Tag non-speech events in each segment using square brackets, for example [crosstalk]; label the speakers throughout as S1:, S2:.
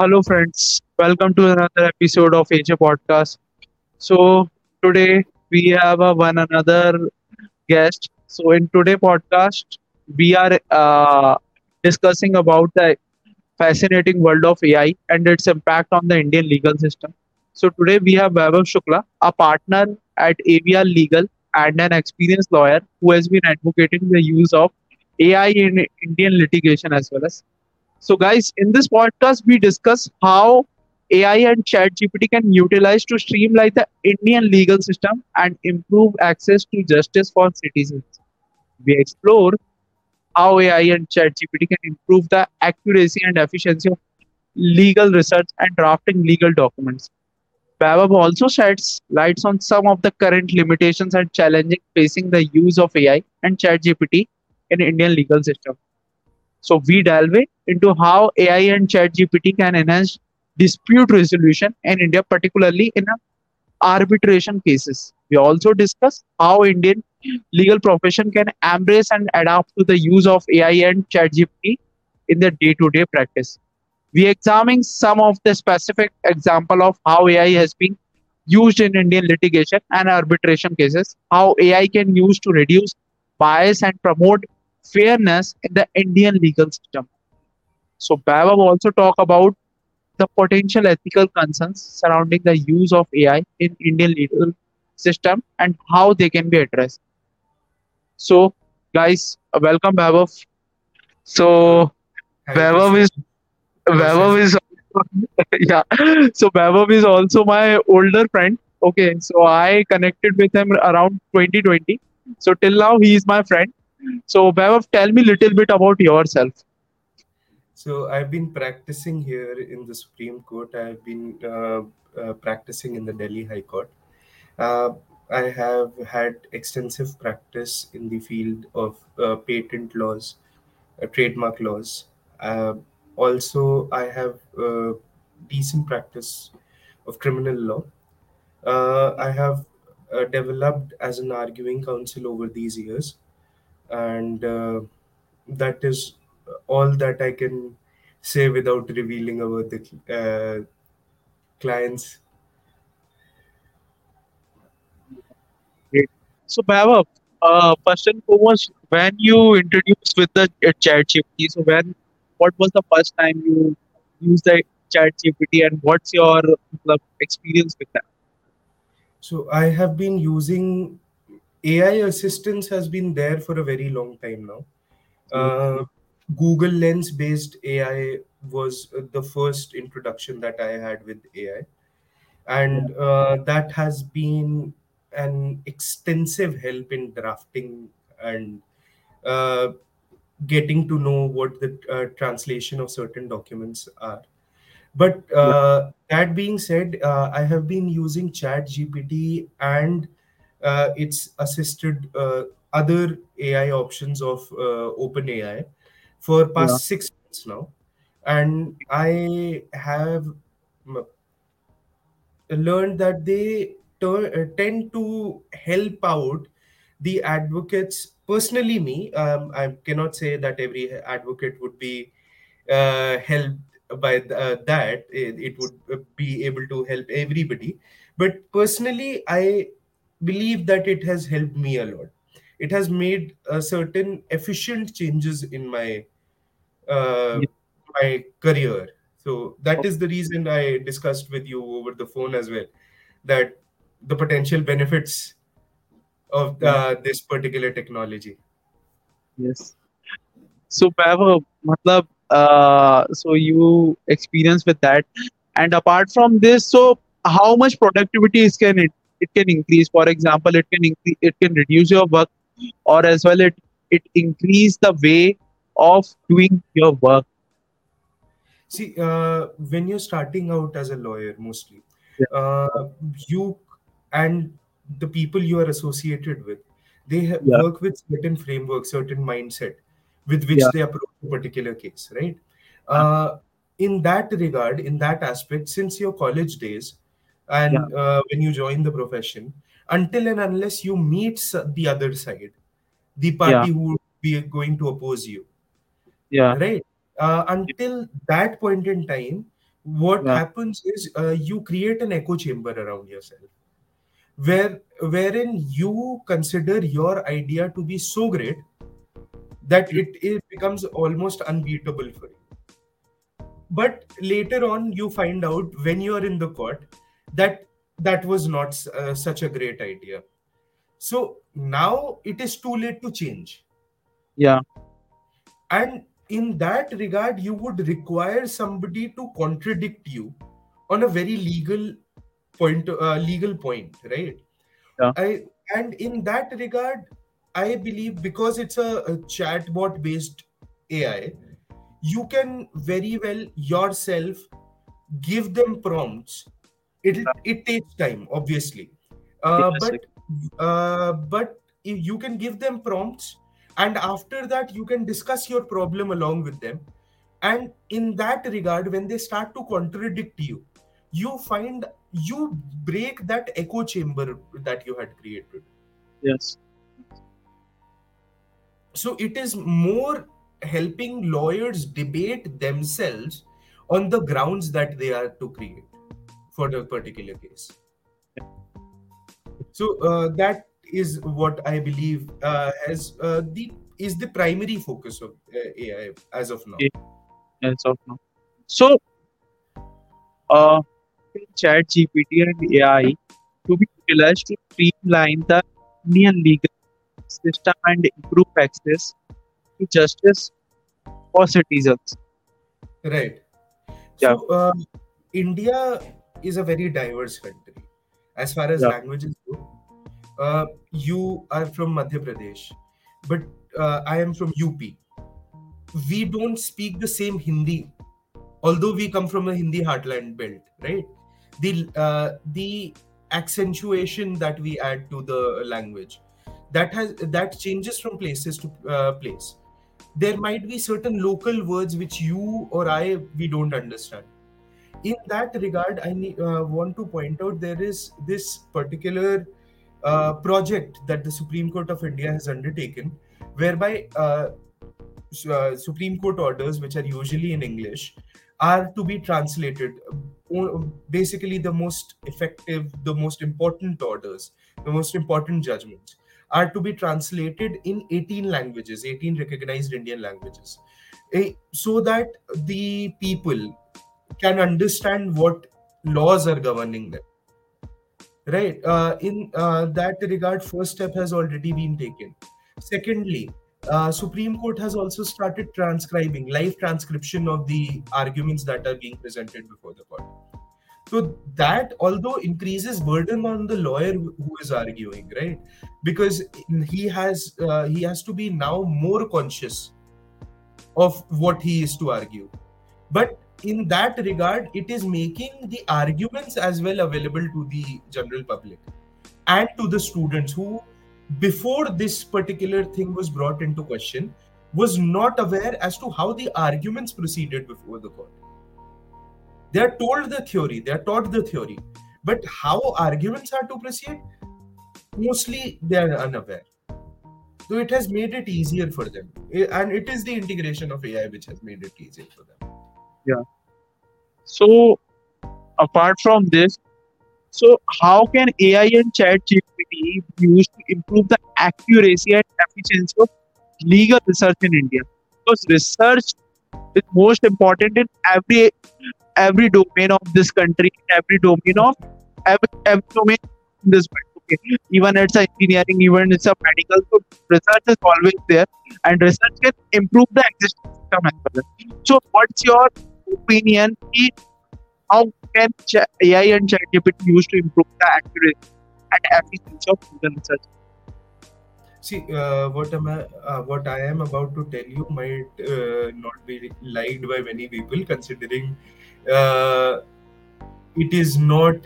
S1: Hello, friends. Welcome to another episode of AJ Podcast. So, today we have a one another guest. So, in today podcast, we are uh, discussing about the fascinating world of AI and its impact on the Indian legal system. So, today we have Vaibhav Shukla, a partner at AVR Legal and an experienced lawyer who has been advocating the use of AI in Indian litigation as well as so, guys, in this podcast, we discuss how AI and ChatGPT can utilize to streamline the Indian legal system and improve access to justice for citizens. We explore how AI and ChatGPT can improve the accuracy and efficiency of legal research and drafting legal documents. Vaibhav also sheds lights on some of the current limitations and challenges facing the use of AI and ChatGPT in Indian legal system. So we delve into how AI and ChatGPT can enhance dispute resolution in India, particularly in arbitration cases. We also discuss how Indian legal profession can embrace and adapt to the use of AI and ChatGPT in their day-to-day practice. We examine some of the specific example of how AI has been used in Indian litigation and arbitration cases, how AI can use to reduce bias and promote fairness in the Indian legal system. So Baba will also talk about the potential ethical concerns surrounding the use of AI in Indian legal system and how they can be addressed. So guys, welcome Baba. So
S2: Thank you
S1: Baba
S2: so
S1: is
S2: much. Yes,
S1: Baba
S2: yes.
S1: is [laughs] yeah. So Baba is also my older friend. Okay, so I connected with him around 2020. So till now he is my friend. So Baba, tell me a little bit about yourself.
S2: So I've been practicing here in the Supreme Court. I've been uh, uh, practicing in the Delhi High Court. Uh, I have had extensive practice in the field of uh, patent laws, uh, trademark laws. Uh, also, I have decent practice of criminal law. I have developed as an arguing counsel over these years, and uh, that is all that I can say without revealing about the uh, clients.
S1: So, Bhava, uh, first and foremost, when you introduced with the uh, chat GPT, so when, what was the first time you used the chat GPT and what's your uh, experience with that?
S2: So I have been using AI assistance has been there for a very long time now.
S1: So,
S2: Uh, Google Lens based AI was uh, the first introduction that I had with AI, and uh, that has been an extensive help in drafting and uh, getting to know what the uh, translation of certain documents are. But uh, that being said, uh, I have been using Chat GPT and its assisted uh, other AI options of uh, OpenAI for
S1: yeah,
S2: past six months now, and I have learned that they uh, tend to help out the advocates. Personally, me, um, I cannot say that every advocate would be uh, helped by uh, that. It, it would uh, be able to help everybody. But personally, I believe that it has helped me a lot. It has made a certain efficient changes in my uh, my career. So that is the reason I discussed with you over the phone as well that the potential benefits of uh, this particular technology.
S1: Yes. So Pavel, uh, matlab, uh, so you experience with that, and apart from this, so how much productivity is can it it can increase? For example, it can increase, it can reduce your work or as well it it increase the way of doing your work.
S2: See, uh, when you're starting out as a lawyer, mostly,
S1: yeah.
S2: uh, you and the people you are associated with, they ha-
S1: yeah.
S2: work with certain framework, certain mindset with which
S1: yeah.
S2: they approach a particular case, right? Uh, in that regard, in that aspect, since your college days
S1: yeah.
S2: and uh, when you join the profession, until and unless you meet the other side, the
S1: yeah.
S2: party who would be going to oppose you,
S1: yeah.
S2: Right? Uh, until that point in time what
S1: Yeah.
S2: happens is uh, you create an echo chamber around yourself where wherein you consider your idea to be so great that it, it becomes almost unbeatable for you. But later on you find out when you are in the court that that was not uh, such a great idea so now it is too late to change
S1: Yeah.
S2: and in that regard you would require somebody to contradict you on a very legal point uh, legal point right
S1: Yeah.
S2: i and in that regard i believe because it's a, a chatbot based ai you can very well yourself give them prompts it it takes time obviously. Uh, but uh, but you can give them prompts and after that you can discuss your problem along with them. And in that regard when they start to contradict you you find you break that echo chamber that you had created.
S1: Yes.
S2: so it is more helping lawyers debate themselves on the grounds that they are to create for the particular case so uh, that is what i believe uh, as uh, the is the primary focus of uh, ai as of now.
S1: Yes, of now. So, uh, Chat GPT and AI to be utilized to streamline the Indian legal system and improve access to justice for citizens.
S2: Right.
S1: Yeah.
S2: So, uh, India is a very diverse country as far as
S1: Yeah.
S2: languages go. Uh, you are from Madhya Pradesh, but uh, I am from UP. We don't speak the same Hindi, although we come from a Hindi heartland belt, right? The uh, the accentuation that we add to the language that has that changes from places to uh, place there might be certain local words which you or I we don't understand. In that regard, I uh, want to point out there is this particular uh, project that the Supreme Court of India has undertaken, whereby uh, uh, Supreme Court orders, which are usually in English, are to be translated. Basically, the most effective, the most important orders, the most important judgments are to be translated in 18 languages, 18 recognized Indian languages, eh, so that the people can understand what laws are governing them. Right. Uh, in uh, that regard, first step has already been taken. Secondly, uh, Supreme Court has also started transcribing live transcription of the arguments that are being presented before the court. So that although increases burden on the lawyer who is arguing, right? Because he has uh, he has to be now more conscious of what he is to argue. But in that regard, it is making the arguments as well available to the general public and to the students who, before this particular thing was brought into question, was not aware as to how the arguments proceeded before the court. They are told the theory, they are taught the theory, but how arguments are to proceed, mostly they are unaware. So it has made it easier for them, eh, and it is the integration of AI which has made it easier for them.
S1: So, apart from this, so how can AI and Chat GPT be used to improve the accuracy and efficiency of legal research in India? Because research is most important in every every domain of this country, every domain of every, every domain in this world. Okay, even it's a engineering, even it's a medical. So research is always there, and research can improve the existing system as well. So, what's your opinion? ki How can AI and ChatGPT used to improve the accuracy and efficiency of legal research?
S2: See, uh, what am I? Uh, what I am about to tell you might uh, not be liked by many people, considering uh, it is not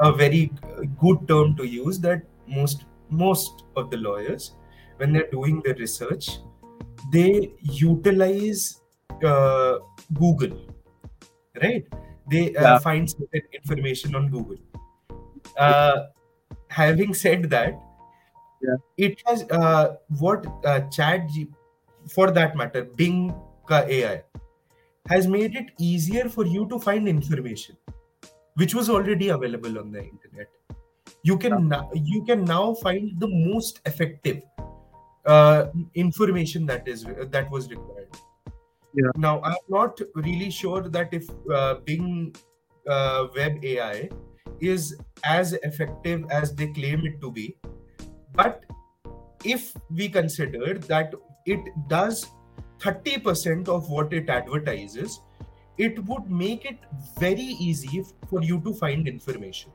S2: a very good term to use. That most most of the lawyers, when they're doing their research, they utilize uh, Google, right? They uh,
S1: Yeah.
S2: find certain information on Google. Uh, having said that, it has uh, what uh, chat G, for that matter bing ka ai has made it easier for you to find information which was already available on the internet you can now, you can now find the most effective uh, information that is that was required
S1: Yeah.
S2: now i'm not really sure that if uh, bing uh, web ai is as effective as they claim it to be but if we consider that it does 30% of what it advertises it would make it very easy for you to find information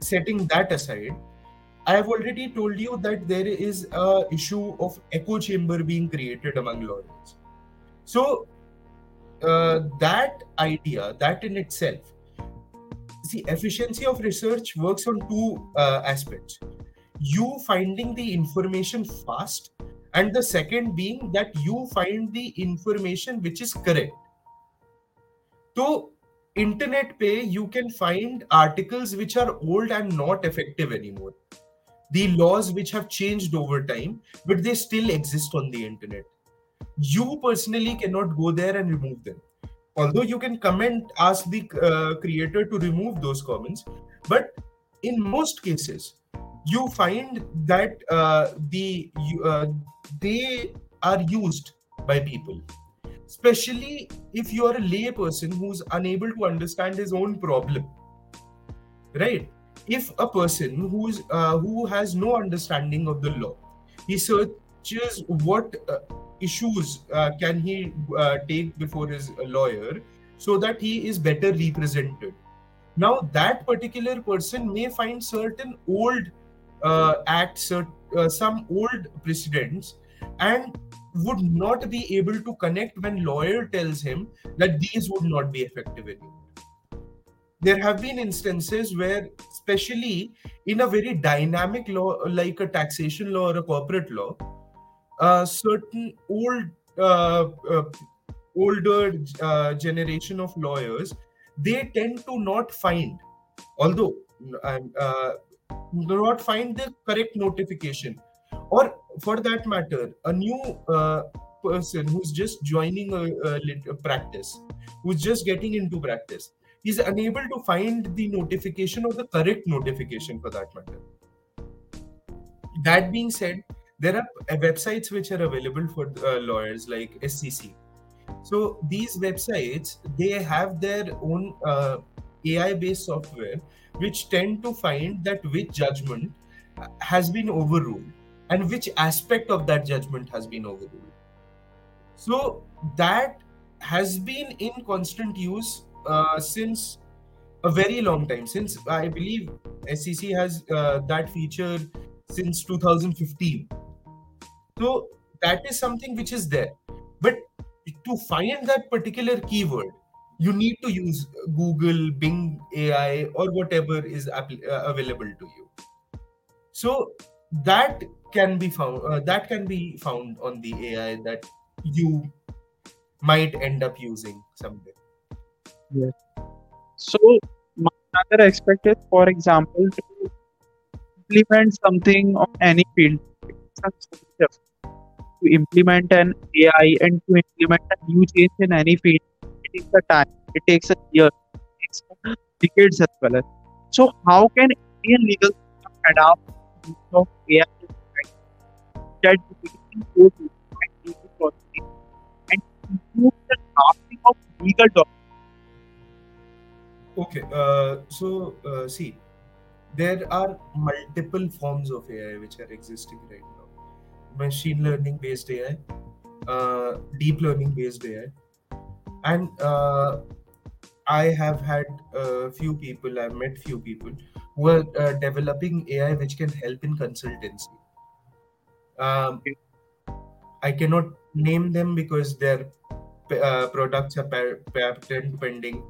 S2: setting that aside i have already told you that there is a issue of echo chamber being created among lawyers. So uh, that idea that in itself the efficiency of research works on two uh, aspects. You finding the information fast and the second being that you find the information which is correct. So internet pay you can find articles which are old and not effective anymore the laws which have changed over time but they still exist on the internet. You personally cannot go there and remove them. Although you can comment ask the uh, creator to remove those comments but in most cases you find that uh, the uh, they are used by people. Especially if you are a lay person who's unable to understand his own problem. Right if a person who's uh, who has no understanding of the law he searches what uh, issues uh, can he uh, take before his lawyer so that he is better represented. Now that particular person may find certain old uh, acts uh, some old precedents and would not be able to connect when lawyer tells him that these would not be effective anymore there have been instances where especially in a very dynamic law like a taxation law or a corporate law uh, certain old uh, uh, older uh, generation of lawyers they tend to not find although uh, not find the correct notification. Or for that matter a new uh, person who's just joining a, a, a practice who's just getting into practice is unable to find the notification or the correct notification for that matter. That being said there are uh, websites which are available for uh, lawyers like scc so these websites they have their own uh, ai based software which tend to find that which judgment has been overruled and which aspect of that judgment has been overruled. So that has been in constant use uh, since a very long time since i believe scc has uh, that feature since 2015 so that is something which is there. But to find that particular keyword you need to use google bing ai or whatever is uh, available to you. So that can be found uh, that can be found on the ai that you might end up using someday
S1: Yes. So my another aspect is, for example, to implement something on any field. To implement an AI and to implement a new change in any field, it takes a time. It takes a year. It takes decades as well. So how can Indian legal system adapt the use of AI that and improve the drafting of legal documents?
S2: Okay, uh, so uh, see, there are multiple forms of AI which are existing right now. Machine learning based AI, uh, deep learning based AI, and uh, I have had a few people, I've met few people who are uh, developing AI which can help in consultancy. Um, I cannot name them because their uh, products are patent pending.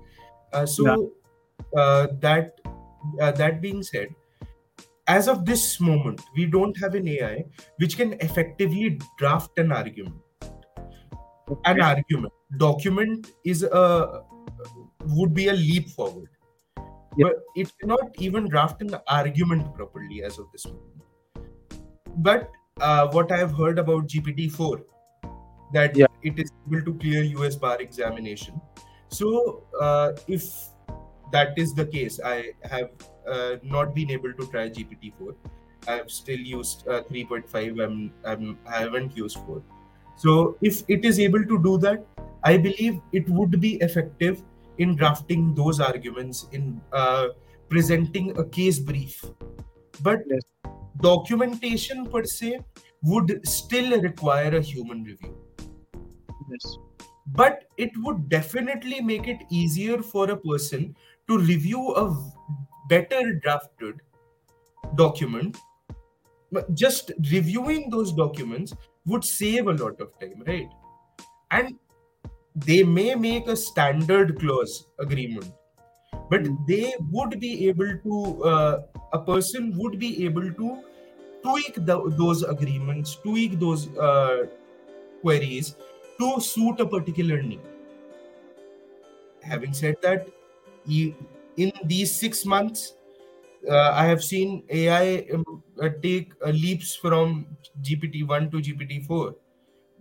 S2: Uh, so
S1: Yeah.
S2: uh, that uh, that being said, as of this moment, we don't have an AI which can effectively draft an argument. An argument document is a would be a leap forward,
S1: Yeah.
S2: but it cannot even draft an argument properly as of this moment. But uh, what I have heard about GPT four, that
S1: Yeah.
S2: it is able to clear US bar examination. So uh, if that is the case, I have uh, not been able to try GPT-4. I've still used uh, 3.5. I'm, I'm I haven't used 4. So if it is able to do that, I believe it would be effective in drafting those arguments in uh, presenting a case brief. But
S1: Yes.
S2: documentation per se would still require a human review
S1: Yes.
S2: But it would definitely make it easier for a person to review a better drafted document But just reviewing those documents would save a lot of time right and they may make a standard clause agreement but
S1: Mm.
S2: they would be able to uh, a person would be able to tweak the, those agreements tweak those uh, queries to suit a particular need. Having said that, in these six months, uh, I have seen AI um, uh, take uh, leaps from GPT one to GPT four,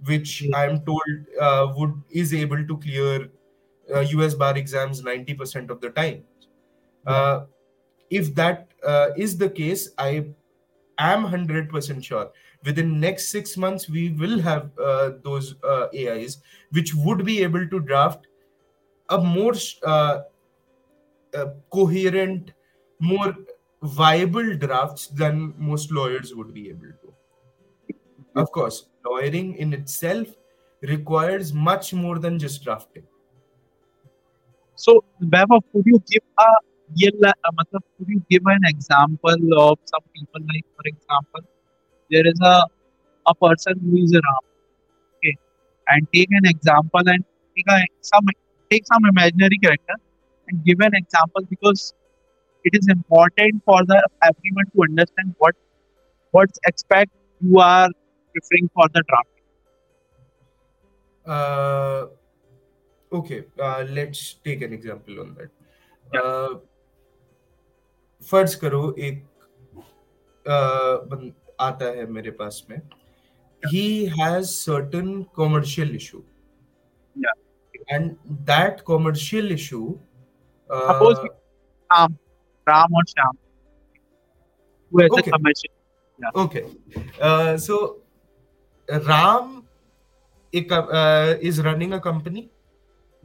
S2: which I am told uh, would is able to clear uh, US bar exams ninety percent of the time. Uh, if that uh, is the case, I am hundred percent sure within next six months we will have uh, those uh, AIs which would be able to draft a more uh, uh, coherent, more viable drafts than most lawyers would be able to. Of course, lawyering in itself requires much more than just drafting.
S1: So, Vaibhav, could you give a real, uh, could you give an example of some people like, for example, there is a a person who is a Ram, okay, and take an example and take a, some take some imaginary character and give an example because it is important for the everyone to understand what what expect you are preferring for the draft.
S2: Uh, okay, uh, let's take an example on that.
S1: Yeah.
S2: Uh, फर्ज करो एक uh, बन, आता है मेरे पास में he has certain commercial issue
S1: Yeah.
S2: and that commercial issue uh,
S1: Suppose we- Ram, Ram or Sham, who has
S2: Okay.
S1: a commercial.
S2: Okay. Uh, so Ram a co- uh, is running a company.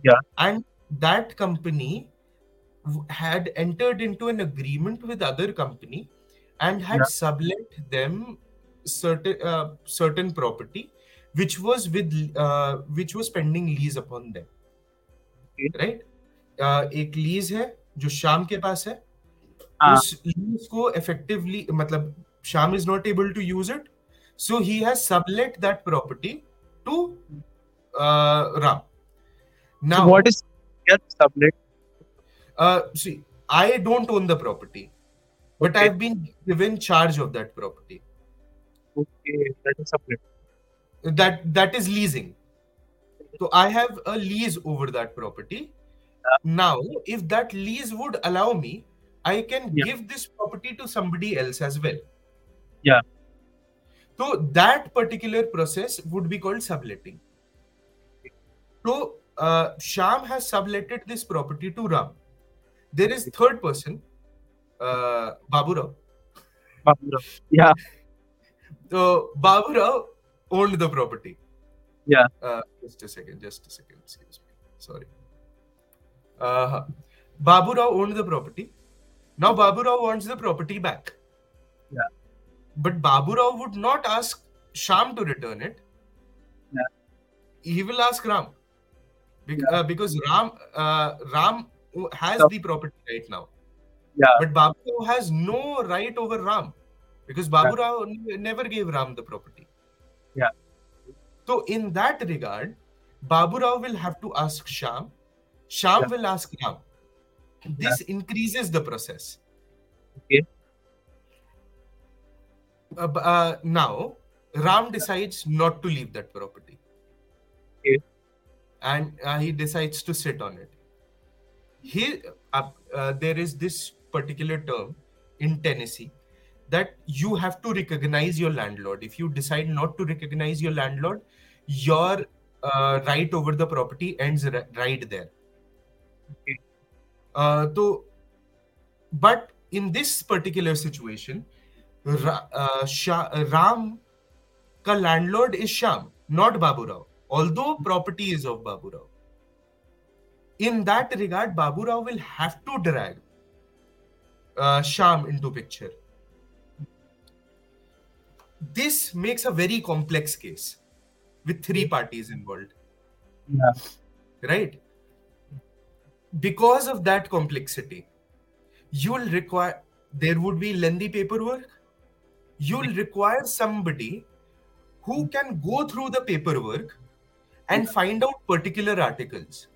S1: Yeah.
S2: And that company w- had entered into an agreement with other company and had
S1: Yeah.
S2: sublet them certain uh, certain property which was with uh, which was pending lease upon them
S1: Okay.
S2: right uh, एक lease है जो शाम के पास है
S1: हाँ.
S2: उस lease को effectively मतलब Sham is not able to use it, so he has sublet that property to uh, Ram. Now,
S1: so what is your sublet?
S2: uh, see, I don't own the property, but. I've been given charge of that property.
S1: Okay, that is sublet.
S2: That that is leasing. So I have a lease over that property. Now, if that lease would allow me, I can
S1: Yeah.
S2: give this property to somebody else as well.
S1: Yeah.
S2: So that particular process would be called subletting. So uh, Sham has subletted this property to Ram. There is third person, uh, Babu Rao.
S1: Babura. Yeah,
S2: So Babu Rao owned the property.
S1: Yeah.
S2: Uh, just a second. Just a second. Excuse me. Sorry. Uh, Babu Rao owned the property. Now Babu Rao wants the property back.
S1: Yeah.
S2: But Babu Rao would not ask Sham to return it.
S1: Yeah.
S2: He will ask Ram. Bec- uh, because Ram uh, Ram has
S1: So-
S2: the property right now.
S1: Yeah.
S2: But Babu Rao has no right over Ram because Babu Rao never gave Ram the property.
S1: Yeah.
S2: So in that regard, Babu Rao will have to ask Sham. Sham
S1: Yeah.
S2: will ask Ram. This increases the process.
S1: Okay.
S2: Uh, uh, now, Ram decides not to leave that property.
S1: Okay.
S2: And uh, he decides to sit on it. He, uh, uh, there is this particular term in tenancy that you have to recognize your landlord. If you decide not to recognize your landlord, your uh, right over the property ends ri- right there.
S1: Okay.
S2: Uh, so, but in this particular situation, Ra- uh, Ram ka landlord is Sham, not Babu Rao, although property is of Babu Rao. In that regard, Babu Rao will have to drag uh, Sham into picture. This makes a very complex case with three parties involved,
S1: Yeah.
S2: right? Because of that complexity, you'll require there would be lengthy paperwork. You'll require somebody who can go through the paperwork and find out particular articles.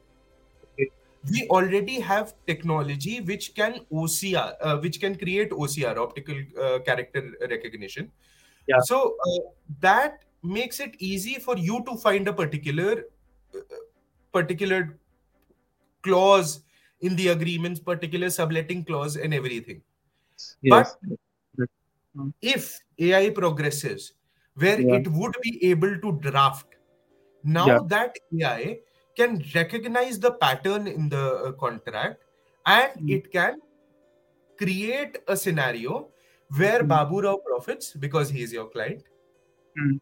S2: We already have technology which can OCR, uh, which can create OCR, optical uh, character recognition.
S1: Yeah.
S2: So uh, that makes it easy for you to find a particular uh, particular clause in the agreements, particular subletting clause, and everything.
S1: Yes.
S2: But If AI progresses, where
S1: Yeah.
S2: it would be able to draft, now
S1: Yeah.
S2: that AI can recognize the pattern in the uh, contract and
S1: Mm.
S2: it can create a scenario where
S1: Mm.
S2: Babu Rao profits because he is your client.
S1: Mm.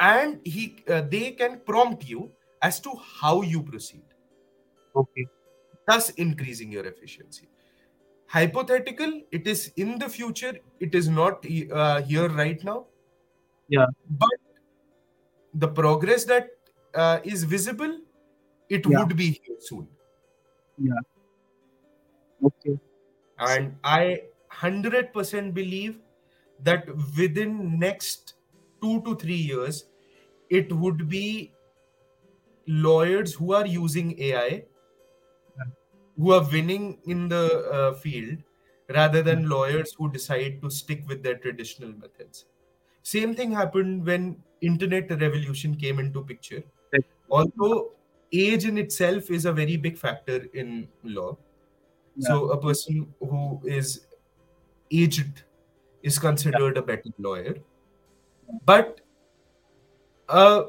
S2: And he, uh, they can prompt you as to how you proceed.
S1: Okay.
S2: thus increasing your efficiency. Hypothetical, it is in the future, it is not uh, here right now.
S1: Yeah.
S2: But the progress that uh, is visible, it
S1: Yeah.
S2: would be here soon. Yeah.
S1: Okay.
S2: And I 100% believe that within next two to three years, it would be lawyers who are using AI who are winning in the uh, field rather than lawyers who decide to stick with their traditional methods same thing happened when internet revolution came into picture Although age in itself is a very big factor in law. So a person who is aged is considered a better lawyer. But a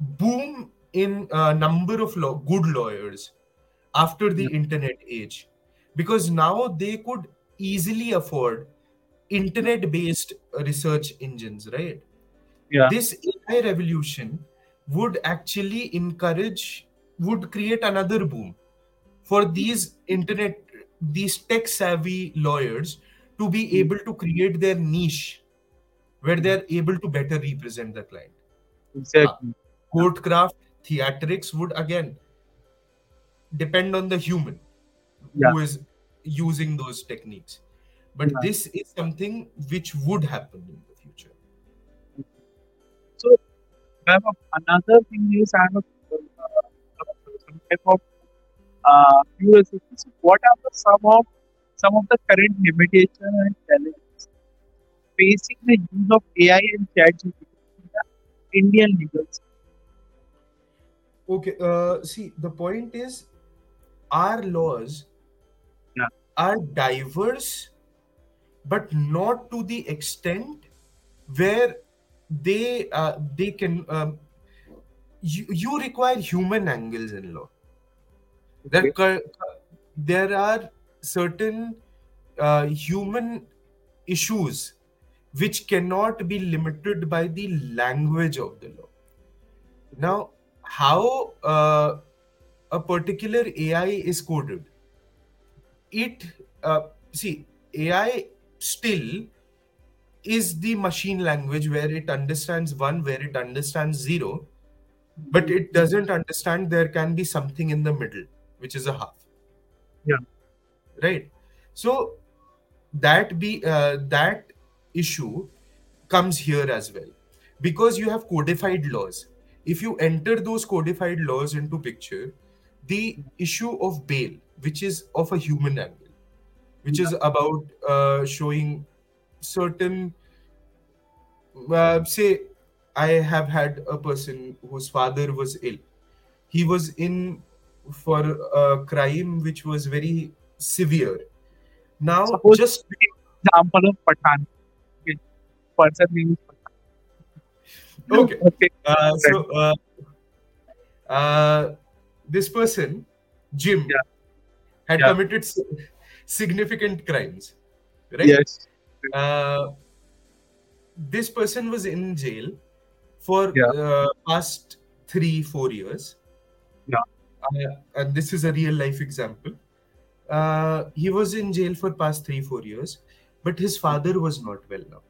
S2: boom in a number of law, good lawyers after the internet age. Because now they could easily afford internet based research engines right?
S1: Yeah.
S2: this ai revolution would actually encourage would create another boom for these internet these tech savvy lawyers to be hmm. able to create their niche where they're able to better represent the client
S1: Exactly.
S2: Uh, courtcraft theatrics would again depend on the human
S1: Yeah.
S2: who is using those techniques but
S1: Yeah.
S2: this is something which would happen in the future
S1: have a- another thing is I have a, uh, some type of uh, curiosity. So what are the some of some of the current limitations and challenges facing the use of AI and ChatGPT in the Indian legal system?
S2: okay uh, see the point is our laws
S1: Yeah.
S2: are diverse but not to the extent where they uh, they can um, you, you require human angles in law. There,
S1: Okay.
S2: cur- there are certain uh, human issues which cannot be limited by the language of the law. Now how uh, a particular ai is coded? It uh, see ai still is the machine language where it understands one where it understands zero but it doesn't understand there can be something in the middle which is a half.
S1: Yeah.
S2: right? So that be uh, that issue comes here as well. Because you have codified laws. If you enter those codified laws into picture the issue of bail which is of a human angle which is about uh, showing certain uh, say i have had a person whose father was ill he was in for a crime which was very severe now
S1: Suppose
S2: just
S1: example of Pathan. Okay. Person name.
S2: Okay.
S1: Okay.
S2: uh, so uh, Uh, this person, Jim,
S1: Yeah.
S2: had
S1: Yeah.
S2: committed si- significant crimes. Right?
S1: Yes.
S2: Uh, this person was in jail for
S1: Yeah.
S2: uh, past three, four years.
S1: Yeah.
S2: Uh, and this is a real life example. Uh, he was in jail for past three, four years, but his father was not well now.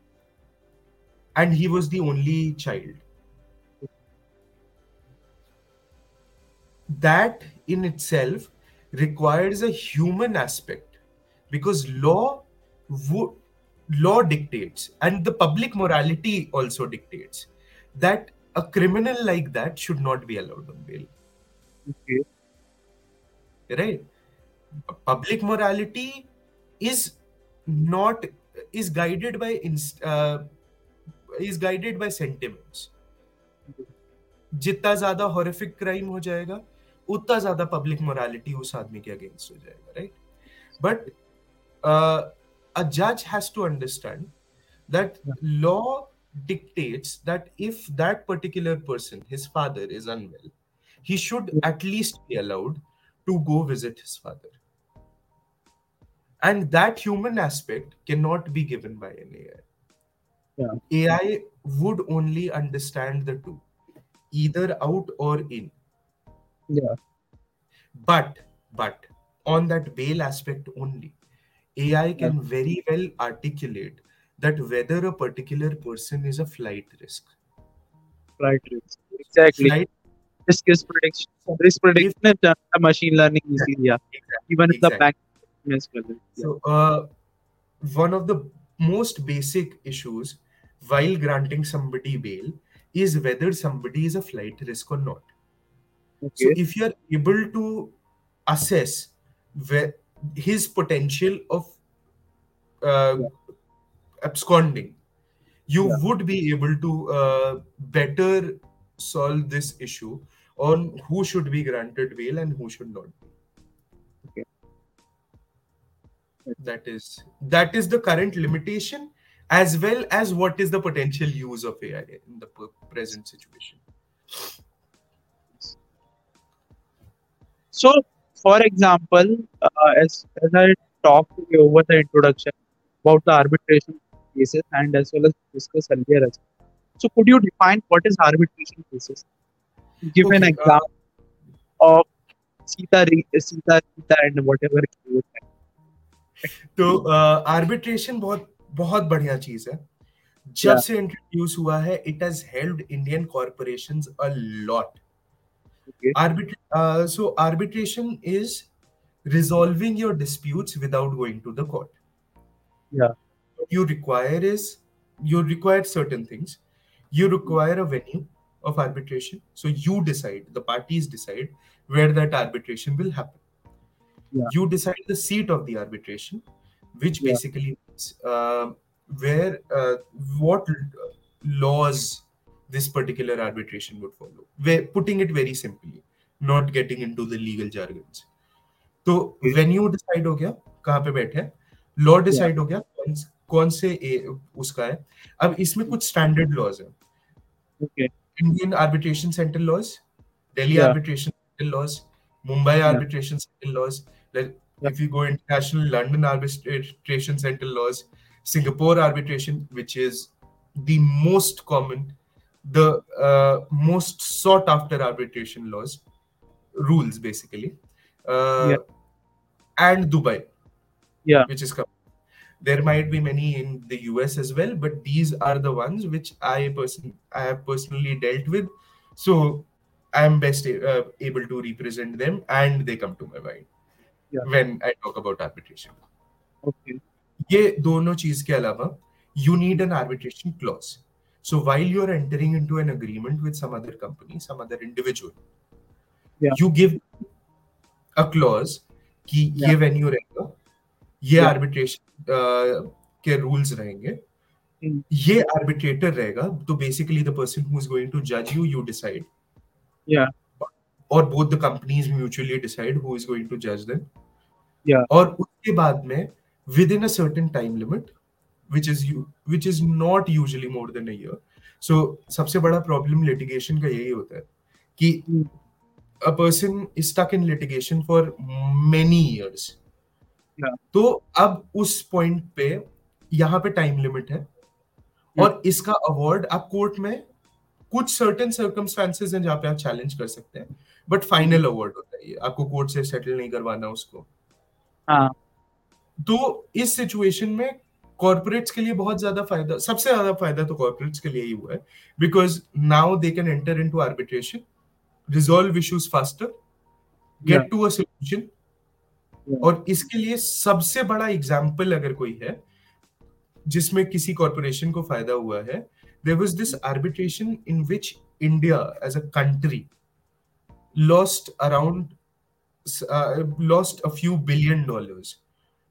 S2: And he was the only child. That in itself requires a human aspect because law would law dictates and the public morality also dictates that a criminal like that should not be allowed on bail
S1: Okay.
S2: right public morality is not is guided by inst, uh, is guided by sentiments जितना ज्यादा horrific crime हो जाएगा उतना ज्यादा public morality उस आदमी के against हो जाएगा right but a judge has to understand that law dictates that if that particular person his father is unwell he should at least be allowed to go visit his father. And that human aspect cannot be given by an ai
S1: Yeah.
S2: ai would only understand the two either out or in.
S1: Yeah.
S2: but but on that bail aspect only ai can very well articulate that whether a particular person is a flight risk
S1: Right. right. Exactly.
S2: flight
S1: Risk is prediction. Risk prediction is done by machine learning easily. Yeah.
S2: exactly,
S1: Even if the bank is well. Yeah.
S2: so uh, one of the most basic issues while granting somebody bail is whether somebody is a flight risk or not so if you're able to assess where his potential of uh, absconding you
S1: Yeah.
S2: would be able to uh, better solve this issue on who should be granted bail and who should not
S1: Okay.
S2: that is that is the current limitation as well as what is the potential use of ai in the present situation
S1: So, for example, uh, as, as I talked to you over the introduction about the arbitration cases and as well as discussed earlier as well. So, could you define what is arbitration cases? Give okay, an
S2: Okay, uh,
S1: of Sita, Sita, Sita and whatever.
S2: तो arbitration बहुत बहुत बढ़िया चीज़ है जब
S1: Yeah.
S2: से introduce हुआ है it has helped Indian corporations a lot
S1: Okay.
S2: Arbit- uh, so arbitration is resolving your disputes without going to the court.
S1: Yeah.
S2: What you require is you require certain things. You require a venue of arbitration. So you decide, the parties decide where that arbitration will happen.
S1: Yeah.
S2: You decide the seat of the arbitration, which
S1: Yeah.
S2: basically means uh, where uh, what laws this particular arbitration would follow. Where, putting it very simply, not getting into the legal jargons. तो
S1: Okay.
S2: Venue decide हो गया कहाँ पे बैठे हैं law decide हो गया कौन कौन से ए, उसका है अब इसमें कुछ स्टैंडर्ड लॉज है
S1: Okay.
S2: Indian arbitration centre laws Delhi
S1: Yeah.
S2: Arbitration centre laws Mumbai arbitration centre laws
S1: Yeah.
S2: if you go international london arbitration center laws singapore arbitration which is the most common the uh, most sought after arbitration laws rules basically uh,
S1: Yeah.
S2: and dubai
S1: Yeah.
S2: which is com- there might be many in the us as well but these are the ones which i person i have personally dealt with so i am best uh, able to represent them and they come to my mind
S1: Yeah.
S2: when i talk about arbitration
S1: Okay.
S2: ये दोनों चीज के अलावा you need an arbitration clause so while you're entering into an agreement with some other company some other individual
S1: Yeah.
S2: you give a clause कि ये venue रहेगा ये arbitration के रूल्स रहेंगे. ये आर्बिट्रेटर रहेगा तो basically the person who is going to जज यू यू डिसाइड
S1: Yeah.
S2: और both the companies mutually decide who is going to जज देम
S1: Yeah.
S2: और उसके बाद में within a certain time limit which is you which is not usually more than a year. So सबसे बड़ा problem litigation का यही होता है कि
S1: Hmm.
S2: a person is stuck in litigation for many years.
S1: Yeah.
S2: तो अब उस पॉइंट पे यहाँ पे टाइम लिमिट है और इसका अवार्ड आप कोर्ट में कुछ सर्टेन सर्कमस्टांसेस हैं जहाँ पे आप चैलेंज कर सकते हैं बट फाइनल अवार्ड होता है ये। आपको कोर्ट से सेटल नहीं करवाना उसको।
S1: हाँ।
S2: तो इस सिचुएशन में कॉर्पोरेट्स के लिए बहुत ज़्यादा फ़ायदा सबसे ज़्यादा फ़ायदा तो कॉर्पोरेट्स के लिए ही हुआ है because now they can enter into arbitration resolve
S1: issues
S2: faster get to a
S1: solution
S2: और इसके लिए सबसे बड़ा एग्ज़ाम्पल अगर कोई है जिसमें किसी कॉर्पोरेशन को फ़ायदा हुआ है there was this arbitration in which India as a country lost around lost a few billion dollars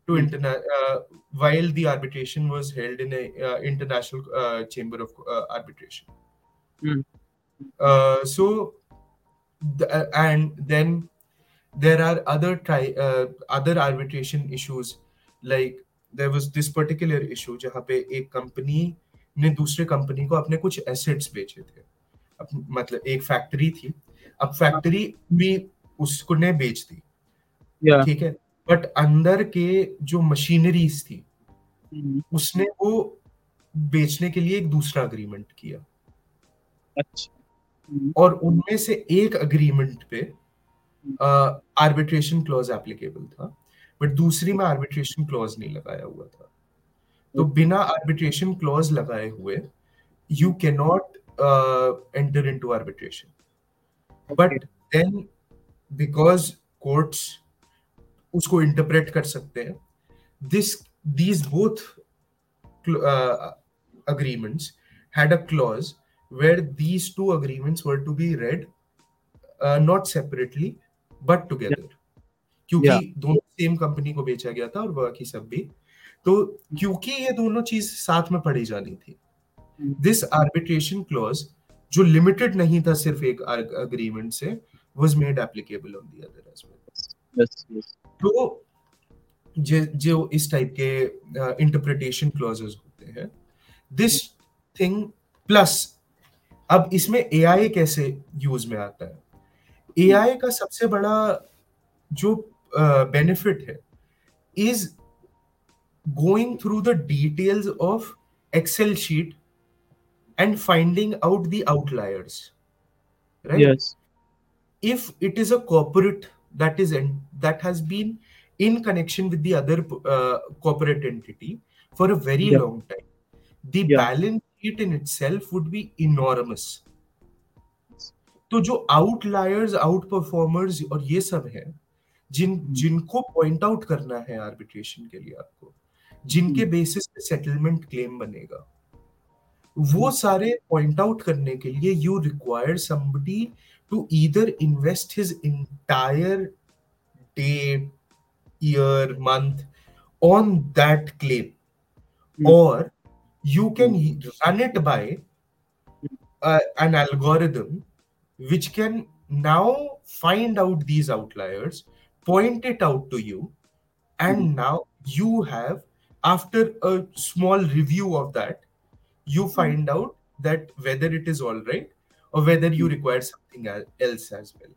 S2: to
S1: Hmm.
S2: interna- uh, while the arbitration was held in a uh, international uh, chamber of uh, arbitration.
S1: Hmm.
S2: Uh, so, the, uh, and then there are other tri- uh, other arbitration issues like there was this particular issue जहाँ पे एक company ने दूसरे company को अपने कुछ assets बेचे थे अप- मतलब एक फैक्ट्री थी अब फैक्ट्री भी उसको ने बेच दी
S1: Yeah.
S2: ठीक है बट अंदर के जो मशीनरीज थी
S1: हम्म,
S2: उसने वो बेचने के लिए एक दूसरा अग्रीमेंट किया।
S1: अच्छा। हम्म,
S2: और उनमें से एक अग्रीमेंट पे आर्बिट्रेशन क्लॉज एप्लीकेबल था बट दूसरी में आर्बिट्रेशन क्लॉज नहीं लगाया हुआ था। तो बिना आर्बिट्रेशन क्लॉज लगाए हुए you can not enter into arbitration but then because courts उसको इंटरप्रेट कर सकते हैं this these both cl- uh, agreements had a clause where these two agreements were to be read uh, not separately but together क्योंकि
S1: Yeah.
S2: दोनों same company को बेचा गया था और बाकी सब भी तो क्योंकि ये दोनों चीज़ साथ में पढ़ी जानी थी. दिस आर्बिट्रेशन क्लॉज जो लिमिटेड नहीं था सिर्फ़ एक अग्रीमेंट से was made applicable on the other
S1: as well.
S2: तो जो जो इस टाइप के इंटरप्रिटेशन क्लॉजेस होते हैं। दिस थिंग प्लस अब इसमें एआई कैसे यूज़ में आता है? एआई का सबसे बड़ा जो बेनिफिट uh, है is going through the details of Excel sheet and finding out the outliers
S1: right
S2: if it is a corporate that is en- that has been in connection with the other uh, corporate entity for a very
S1: Yeah.
S2: long time the
S1: Yeah.
S2: balance sheet in itself would be enormous तो जो outliers out performers और ये सब है जिन जिनको point out करना है arbitration के लिए आपको जिनके बेसिस पे सेटलमेंट क्लेम बनेगा वो सारे पॉइंट आउट करने के लिए you require somebody to either invest his entire day, year, month on that claim,
S1: Hmm.
S2: or you can run it by uh, an algorithm which can now find out these outliers, point it out to you, and now you have, after a small review of that, you find out that whether it is all right or whether you require something else as well.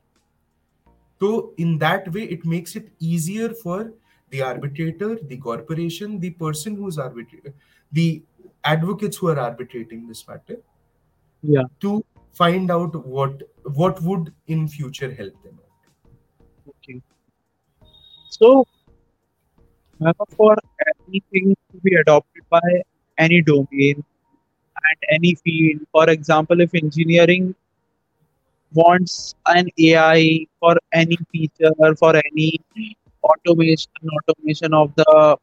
S2: So, in that way, it makes it easier for the arbitrator, the corporation, the person who's arbitrating, the advocates who are arbitrating this matter,
S1: Yeah.
S2: to find out what what would in future help them out.
S1: Okay. So, uh, for anything to be adopted by any domain and any field, for example, if engineering wants an AI for any feature, for any automation, automation of the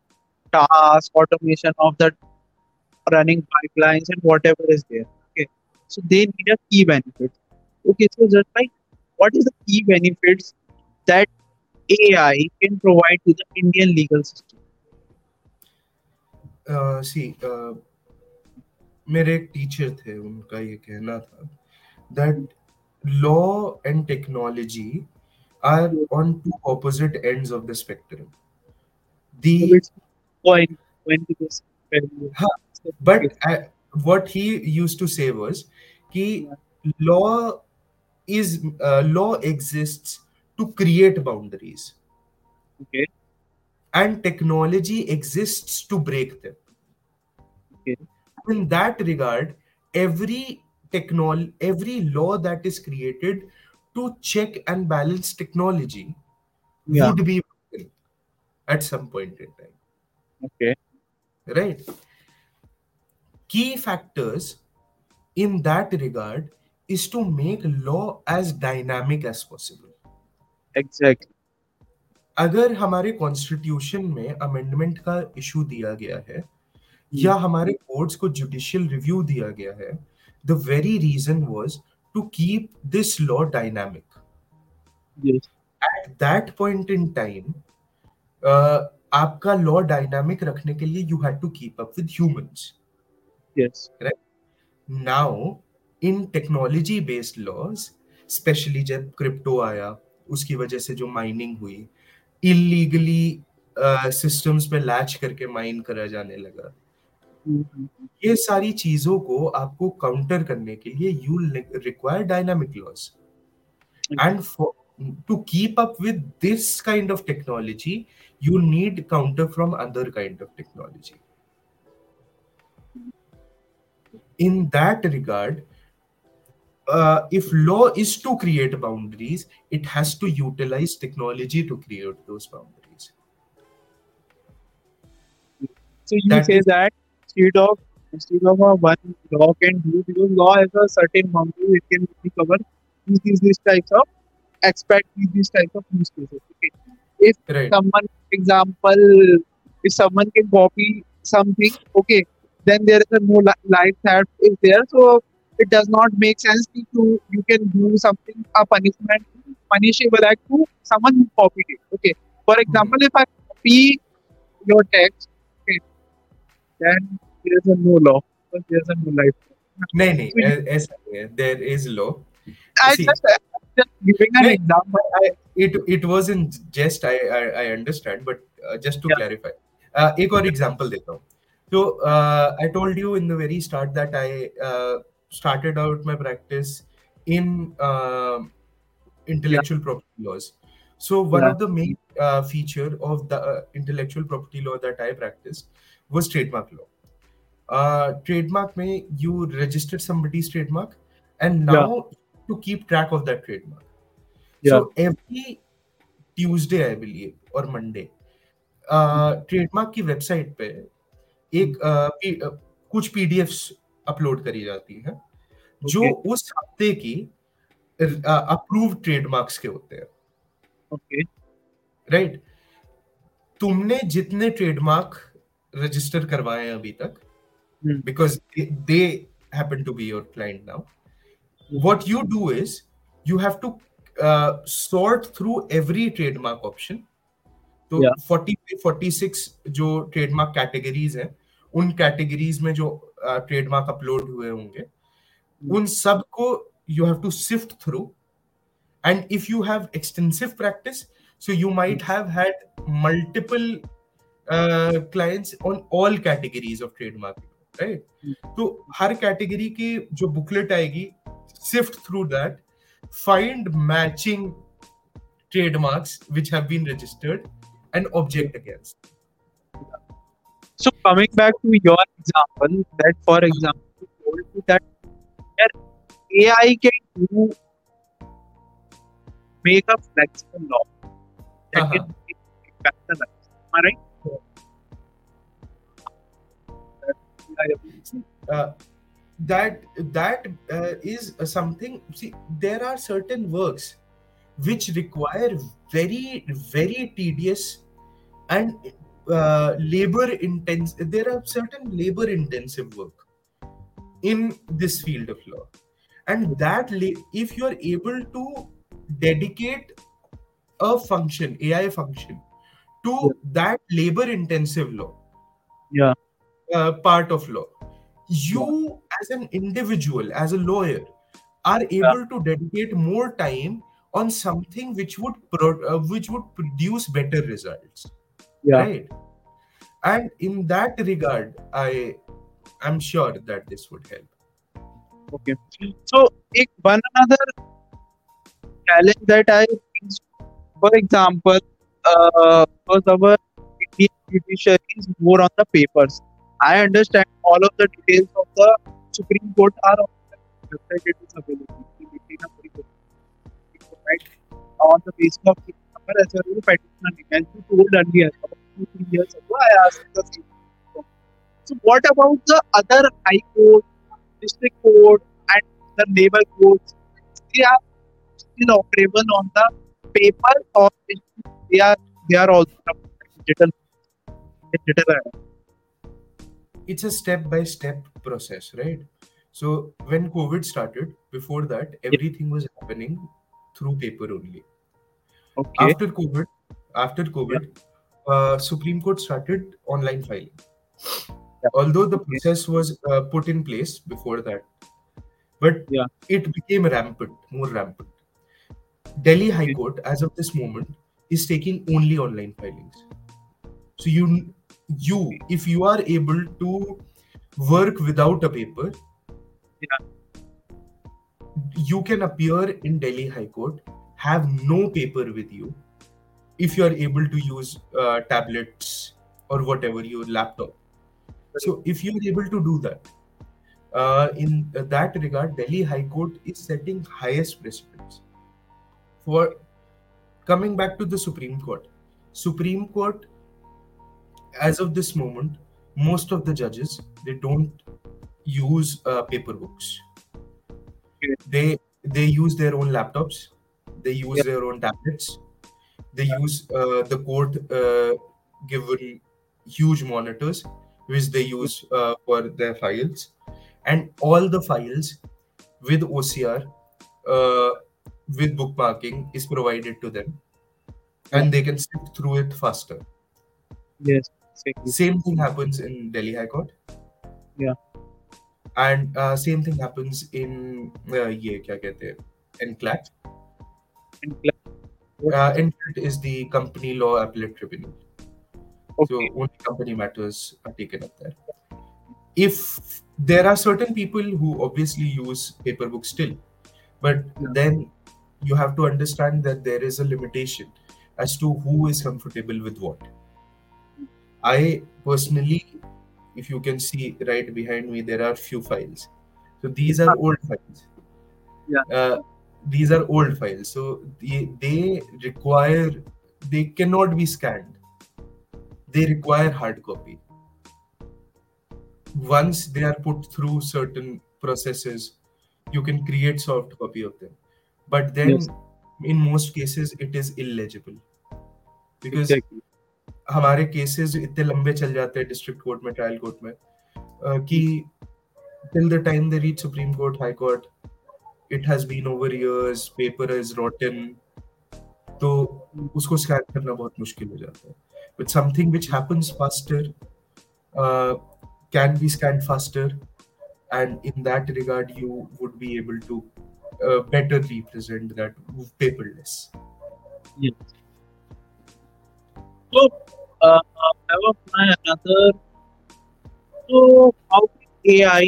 S1: task, automation of the running pipelines, and whatever is there. Okay. So they need a key benefit. Okay. So just like what is the key benefits that AI can provide to the Indian legal system?
S2: uh, see uh, मेरे एक teacher थे उनका ये कहना था that law and technology are on two opposite ends of the spectrum
S1: So
S2: the
S1: it's going when to this value.
S2: Huh, but I, what he used to say was कि law is uh, law exists to create boundaries
S1: Okay.
S2: and technology exists to break them
S1: Okay.
S2: In that regard every technol every law that is created to check and balance technology
S1: Yeah.
S2: would be at some point in time
S1: Okay.
S2: right key factors in that regard is to make law as dynamic as possible
S1: Exactly.
S2: अगर हमारे constitution में amendment का issue दिया गया है या हमारे courts को जुडिशियल रिव्यू दिया गया है the very reason was to keep this law
S1: dynamic
S2: at that point in time आपका लॉ डायनामिक रखने के लिए you had to keep up with humans
S1: Yes.
S2: Now in technology based laws specially जब crypto आया उसकी वजह से जो माइनिंग हुई इलीगली सिस्टम्स पे लैच करके माइन करा जाने लगा. ये सारी चीजों को आपको काउंटर करने के लिए you require dynamic laws and for to keep up with this kind of technology you need counter from other kind of technology in that regard uh, if law is to create boundaries it has to utilize technology to create those boundaries
S1: So you
S2: That
S1: say
S2: is-
S1: that instead of instead of a one law can do because law has a certain boundary, it can only cover these these, these types of expect these, these types of use cases. Okay. If
S2: right
S1: someone, for example, if someone can copy something, okay, then there is a no li- life that is there. So it does not make sense to you can do something a punishment punishable act to someone who copied it. Okay. For example, if I copy your text, then there is a no law. Because there is a no life.
S2: नहीं नहीं ऐ- ऐसा नहीं है there is law
S1: I
S2: See-
S1: just just giving an
S2: नहीं,
S1: example.
S2: I, it it wasn't just I I, I understand but uh, just to
S1: Yeah.
S2: clarify uh, एक और example देता हूँ so uh, I told you in the very start that I uh, started out my practice in uh, intellectual property laws so one
S1: Yeah.
S2: of the main uh, feature of the uh, intellectual property law that I practiced was trademark law uh, trademark may you registered somebody's trademark and now Yeah. to keep track of that trademark
S1: Yeah.
S2: so every Tuesday I believe or Monday trademark की website पे एक uh, uh, कुछ PDFs upload करी जाती हैं जो. उस हफ़्ते की अप्रूव ट्रेडमार्क्स के होते हैं
S1: Okay.
S2: राइट तुमने जितने ट्रेडमार्क रजिस्टर करवाए हैं अभी तक because they happen to be your client now what you do is you have to sort through every trademark option तो
S1: फोर्टी
S2: फोर्टी सिक्स जो ट्रेडमार्क कैटेगरीज हैं उन कैटेगरीज में जो ट्रेडमार्क uh, अपलोड हुए होंगे mm. उन सबको you have to sift through and if you have extensive practice so you might have had multiple clients on all categories of trade trademark right तो हर कैटेगरी की जो बुकलेट आएगी sift through that find matching trademarks which have been registered and object against.
S1: So coming back to your example, that for example, told me that AI can do make a flexible law that
S2: Uh-huh.
S1: can make better life. Am I right?
S2: Uh, that that uh, is something. See, there are certain works which require very very tedious and uh, labor intense. There are certain labor intensive work in this field of law, and that la- if you are able to dedicate a function AI function to
S1: Yeah.
S2: that labor intensive law
S1: Yeah.
S2: Uh, part of law you as an individual as a lawyer are able to dedicate more time on something which would pro- uh, which would produce better results
S1: Yeah.
S2: right and in that regard i i'm sure that this would help
S1: Okay. So एक one another challenge that I face, for example, uh, because our Indian judiciary is more on the papers. I understand all of the details of the Supreme Court are on the website. It is available. Right? On the basis of the number as well as petitioner name. As you told earlier, about two three years ago, I asked the same. So, what about the other high court, district court, and the labor courts? They are still operable on the paper or they are they are also digital digital.
S2: It's a step by step process right? So when covid started before that everything was happening through paper only.
S1: Okay.
S2: after covid after covid uh, supreme court started online filing.
S1: Yeah.
S2: although the process was uh, put in place before that but
S1: Yeah.
S2: it became rampant more rampant. Delhi high court as of this moment is taking only online filings. So you you if you are able to work without a paper
S1: Yeah.
S2: you can appear in delhi high court have no paper with you if you are able to use uh, tablets or whatever your laptop. So if you are able to do that uh, in that regard delhi high court is setting highest precedence. For coming back to the supreme court supreme court as of this moment most of the judges they don't use uh, paper books
S1: Okay.
S2: they they use their own laptops they use
S1: Yeah.
S2: their own tablets they use uh, the court uh, given huge monitors which they use uh, for their files and all the files with ocr uh, with bookmarking is provided to them and they can sift through it faster
S1: Yes.
S2: Same thing happens in Delhi High Court.
S1: Yeah.
S2: And uh, same thing happens in uh, ye kya kehte NCLAT.
S1: NCLAT.
S2: Uh, NCLAT is the company law appellate tribunal.
S1: Okay.
S2: So only company matters are taken up there. If there are certain people who obviously use paper books still, but then you have to understand that there is a limitation as to who is comfortable with what i personally if you can see right behind me there are few files. So these are old files.
S1: Yeah.
S2: uh, these are old files. So they, they require they cannot be scanned. They require hard copy. Once they are put through certain processes you can create soft copy of them. But then
S1: Yes.
S2: in most cases it is illegible. Because
S1: Exactly.
S2: हमारे cases इतने लंबे चल जाते हैं district court में trial court में कि till the time they reach Supreme Court high court it has been over years paper is rotten तो उसको स्कैन करना बहुत मुश्किल हो जाता है but something which happens faster can be scan faster and in that regard you would be able to uh, better represent that paperless
S1: Yes. So, uh, a- my another. So, how can AI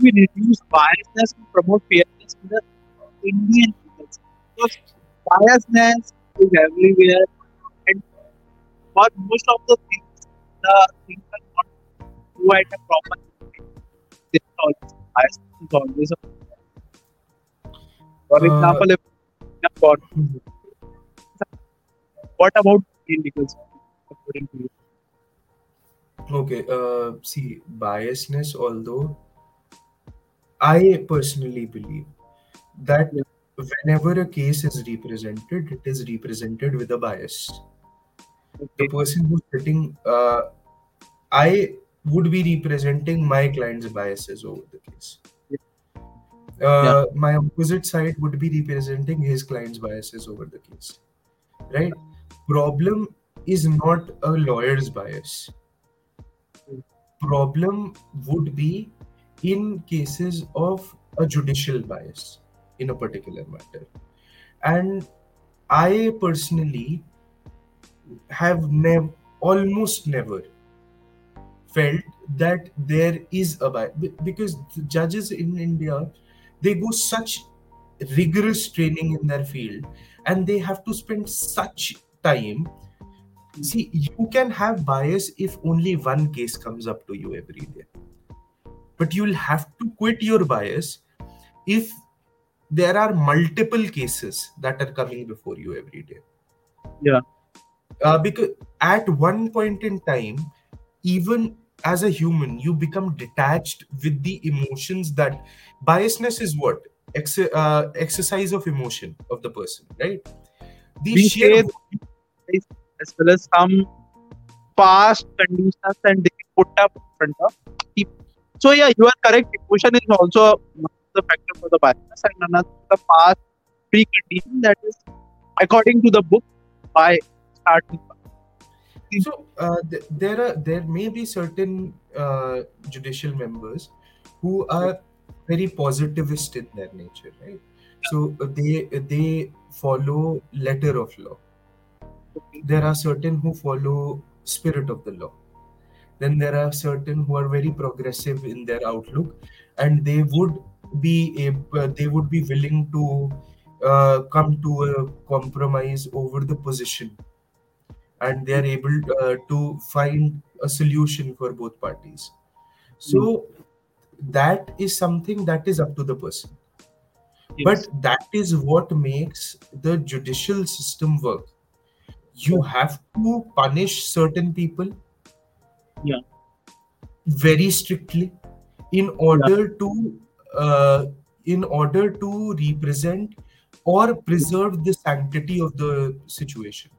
S1: we reduce biasness and promote fairness in the Indian system? Because biasness is everywhere, and for most of the things, the things are not do at a proper. Always bias is always a. For
S2: Uh,
S1: example, if what about Indian legal system according to you?
S2: Okay, uh, see, biasness, although I personally believe that
S1: Yeah.
S2: whenever a case is represented, it is represented with a bias. The person who's sitting, uh, I would be representing my client's biases over the case. Uh, My opposite side would be representing his client's biases over the case. Right? Problem is not a lawyer's bias problem would be in cases of a judicial bias in a particular matter. And I personally have never, almost never felt that there is a bias because judges in India they go such rigorous training in their field and they have to spend such time see you can have bias if only one case comes up to you every day. But you'll have to quit your bias if there are multiple cases that are coming before you every day.
S1: Yeah.
S2: uh, because at one point in time even as a human you become detached with the emotions that biasness is what? Ex- uh, exercise of emotion of the person right? The sheer
S1: as well as some past conditions and they put up in front of people. So yeah, you are correct. Emotion is also the factor for the bias and another the past precondition that is according to the book by starting.
S2: so uh, th- there are there may be certain uh, judicial members who are very positivist in their nature right so they they follow letter of law there are certain who follow spirit of the law. Then there are certain who are very progressive in their outlook and they would be able, they would be willing to uh, come to a compromise over the position. And they are able uh, to find a solution for both parties. So that is something that is up to the person. But that is what makes the judicial system work you have to punish certain people
S1: Yeah.
S2: very strictly in order to uh, in order to represent or preserve the sanctity of the situation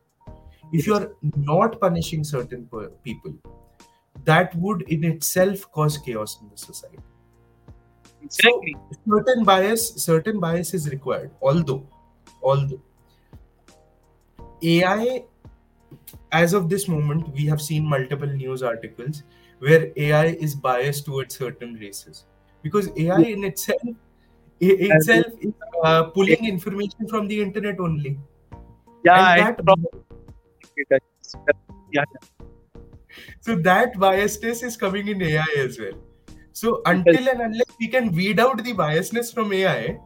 S2: if you are not punishing certain per- people that would in itself cause chaos in the society
S1: exactly.
S2: certain bias certain bias is required although although ai as of this moment we have seen multiple news articles where ai is biased towards certain races. Because ai in itself itself is uh, pulling information from the internet only.
S1: Yeah,
S2: that
S1: yeah,
S2: so that biasness is coming in ai as well. So until and unless we can weed out the biasness from ai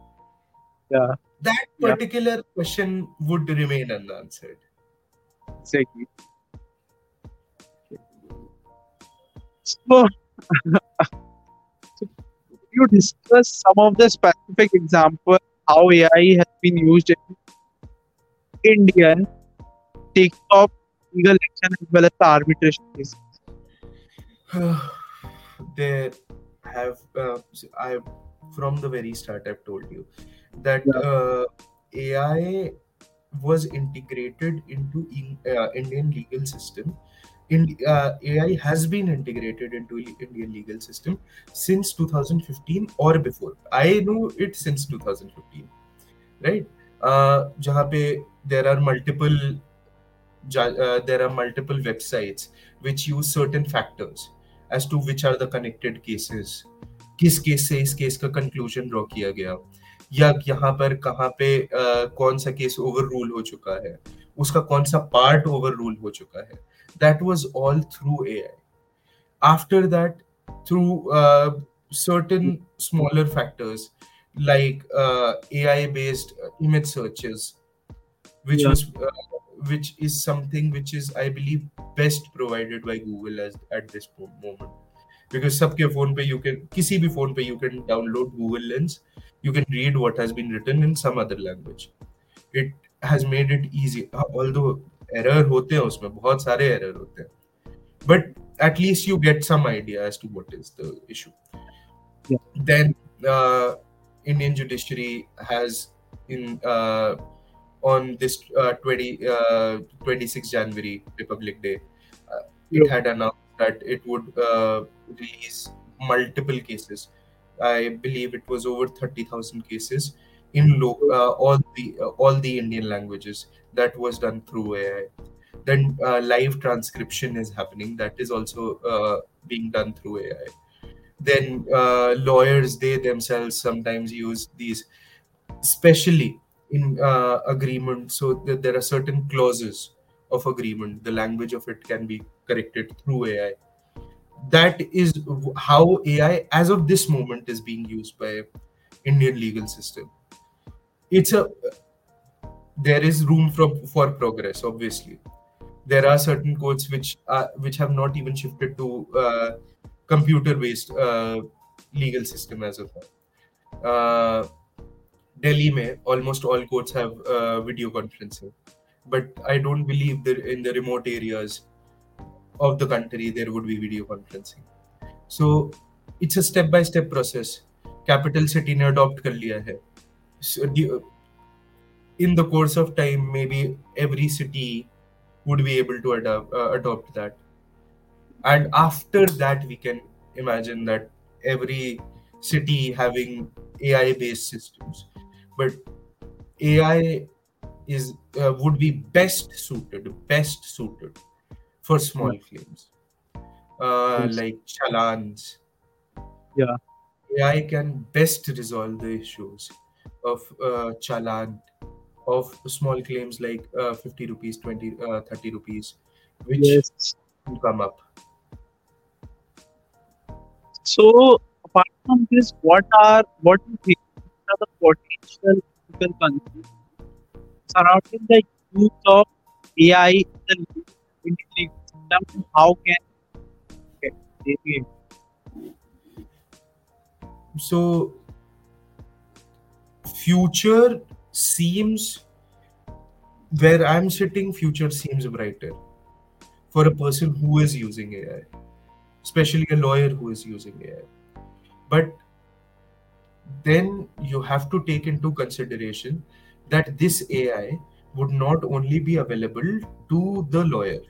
S1: yeah,
S2: that
S1: Yeah.
S2: particular question would remain unanswered
S1: exactly. So, so [laughs] you discuss some of the specific example how AI has been used in Indian takes off legal action as well as the arbitration cases. [sighs]
S2: there have uh, I from the very start I've told you that
S1: Yeah.
S2: uh, AI was integrated into in, uh, Indian legal system. In, uh, AI has been integrated into the Indian legal system since 2015 or before. I know it since 2015, right? Uh, जहाँ पे there are multiple ju- uh, there are multiple websites which use certain factors as to which are the connected cases किस case से इस case का conclusion draw किया गया या यहाँ पर कहाँ पे आ, कौन सा केस ओवर रूल हो चुका है उसका कौन सा पार्ट ओवर रूल हो चुका है that was all through A I after that through certain smaller factors like A I based image searches which was which is something which is i believe best provided by google as at this moment. because सबके phone पे you can किसी भी phone पे you can download Google Lens you can read what has been written in some other language it has made it easy Uh, although error होते हैं उसमें बहुत सारे error होते हैं but at least you get some idea as to what is the issue
S1: Yeah.
S2: then uh, Indian judiciary has in uh, on this uh, 20 uh, 26 January Republic Day uh, it
S1: Yeah.
S2: had announced that it would uh, release multiple cases. I believe it was over 30,000 cases in lo- uh, all the uh, all the Indian languages that was done through AI then uh, live transcription is happening. That is also uh, being done through AI then uh, lawyers they themselves sometimes use these especially in uh, agreement so that there are certain clauses of agreement the language of it can be corrected through ai that is how ai as of this moment is being used by indian legal system. It's a there is room for for progress obviously. There are certain codes which uh, which have not even shifted to uh, computer based uh, legal system as of now. Uh, almost all courts have uh, video conferencing but i don't believe that in the remote areas of the country there would be video conferencing so it's a step by step process capital city ने adopt कर लिया है so, in the course of time maybe every city would be able to adopt uh, adopt that and after that we can imagine that every city having ai based systems but ai is uh, would be best suited best suited for small claims. Uh, like challans
S1: Yeah.
S2: ai can best resolve the issues of uh, challan of small claims like uh, 50 rupees 20 uh, 30 rupees which
S1: Yes.
S2: come up.
S1: So apart from this, what are what do you think are the potential ethical concerns surrounding the use of AI in the system? How can
S2: so future seems where i'm sitting future seems brighter for a person who is using ai especially a lawyer who is using ai but then you have to take into consideration that this ai would not only be available to the lawyer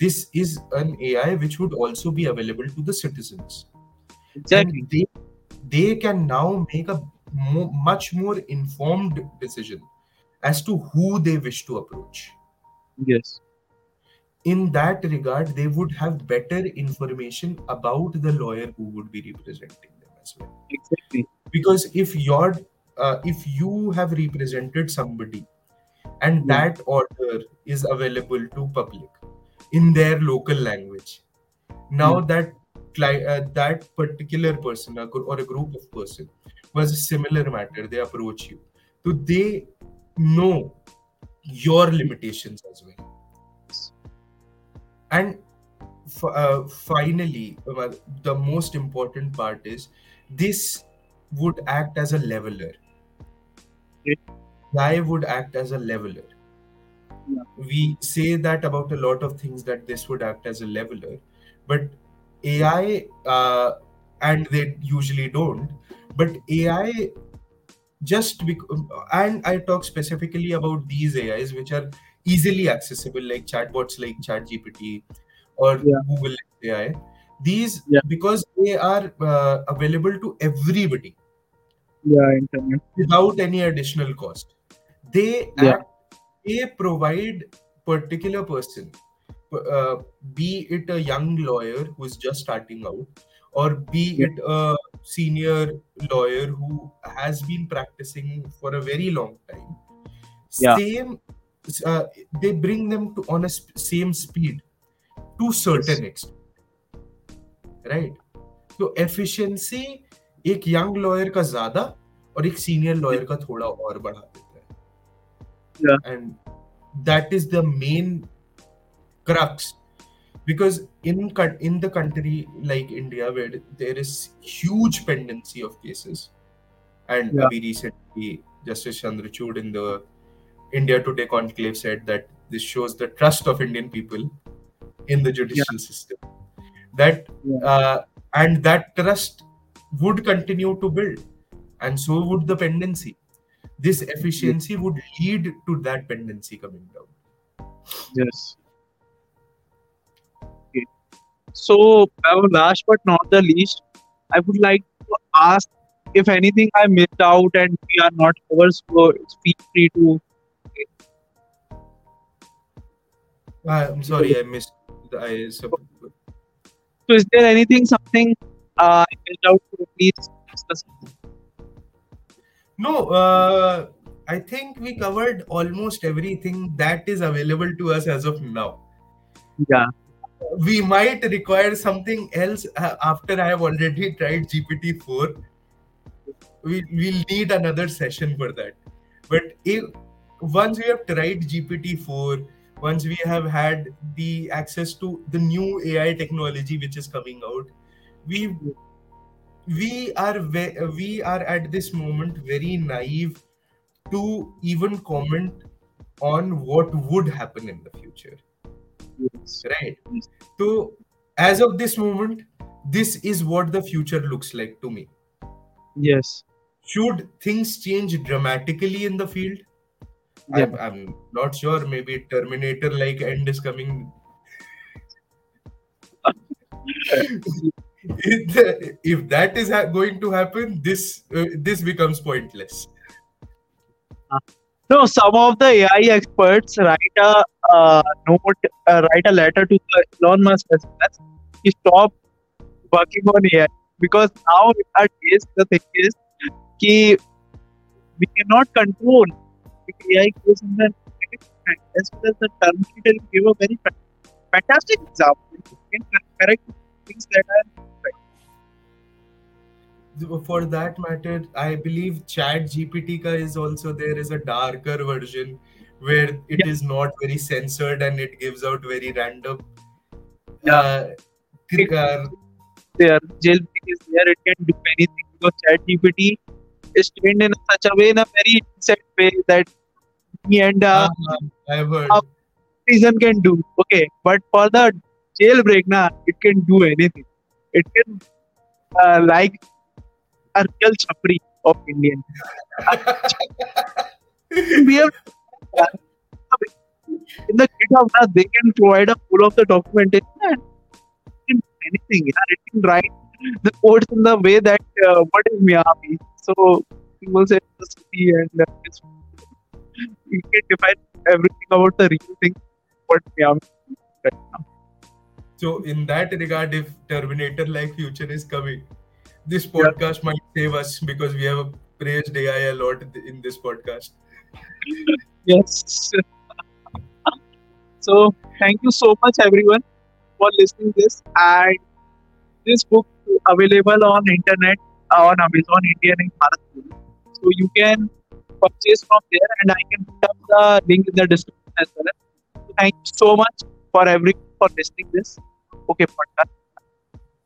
S2: this is an ai which would also be available to the citizens
S1: exactly?
S2: and they they can now make a mo- much more informed decision as to who they wish to approach
S1: Yes.
S2: in that regard they would have better information about the lawyer who would be representing them as well
S1: Exactly.
S2: because if you're uh, if you have represented somebody and
S1: Yeah.
S2: that order is available to public in their local language now
S1: Yeah.
S2: that cli- uh, that particular person or a group of person was a similar matter they approach you so they know your limitations as well and f- uh, finally the most important part is this would act as a leveler AI would act as a leveler
S1: Yeah.
S2: we say that about a lot of things that this would act as a leveler but ai uh, and they usually don't but ai just bec- and i talk specifically about these ais which are easily accessible like chatbots like chatgpt or
S1: Yeah.
S2: google ai these
S1: Yeah.
S2: because they are uh, available to everybody
S1: Yeah. Internet.
S2: without any additional cost they
S1: Yeah.
S2: act they provide particular person uh, be it a young lawyer who is just starting out or be
S1: Yeah.
S2: it a senior lawyer who has been practicing for a very long time
S1: Yeah.
S2: same uh, they bring them to on a sp- same speed to certain extent right So efficiency एक young lawyer का ज़्यादा और एक senior lawyer का थोड़ा और बढ़ा देते हैं। And that is the main crux because in in the country like India where there is huge pendency of cases and अभी recently Justice Chandrachud in the India Today conclave said that this shows the trust of Indian people in the judicial system that and that trust would continue to build and so would the pendency this efficiency would lead to that pendency coming down
S1: Yes. Okay. So, uh, last but not the least, I would like to ask if anything I missed out and we are not covered, so feel free to.
S2: Uh, i'm sorry i missed the I, so,
S1: So, is there anything, something uh, I missed out? So please
S2: no uh, i think we covered almost everything that is available to us as of now
S1: Yeah.
S2: we might require something else uh, after i have already tried gpt-4 we, we'll need another session for that But if, once we have tried GPT-4, once we have had the access to the new AI technology which is coming out, we we are ve- we are at this moment very naive to even comment on what would happen in the future.
S1: Yes.
S2: right? So as of this moment this is what the future looks like to me.
S1: Yes.
S2: should things change dramatically in the field?
S1: Yeah.
S2: I'm, I'm not sure. Maybe terminator like end is coming [laughs] [laughs] if, that is ha- going to happen this uh, this becomes pointless
S1: No, some of the AI experts write a uh, note, uh, write a letter to the Elon Musk as. He stop working on AI because now in our days the thing is कि we cannot control AI goes in the. As well as the Terminator gave a very fantastic example. You can correct things that are
S2: for that matter i believe chat gpt ka is also there is a darker version where it
S1: Yeah.
S2: is not very censored and it gives out very random
S1: Yeah.
S2: uh, uh,
S1: there. Jailbreak is there. It can do anything because Chat GPT is trained in such a way, in a very set way that me and uh,
S2: uh, i've heard
S1: Uh, reason can do. Okay, but for the jailbreak, na, it can do anything. It can uh, like a real chapri of Indian. We have in the GitHub, na, they can provide a full of the documentation and anything. Yeah, it can write the codes in the way that uh, what is Miami. So people say the city and uh, you can define everything about the real thing what Miami right now.
S2: so in that regard if terminator like future is coming this
S1: Yeah.
S2: podcast might save us because we have praised ai a lot in this podcast
S1: Yes. so thank you so much everyone for listening this and this book is available on internet uh, on Amazon India and Bharat So you can purchase from there and I can put up the link in the description as well. So thank you so much for every for listening this. Okay, podcast.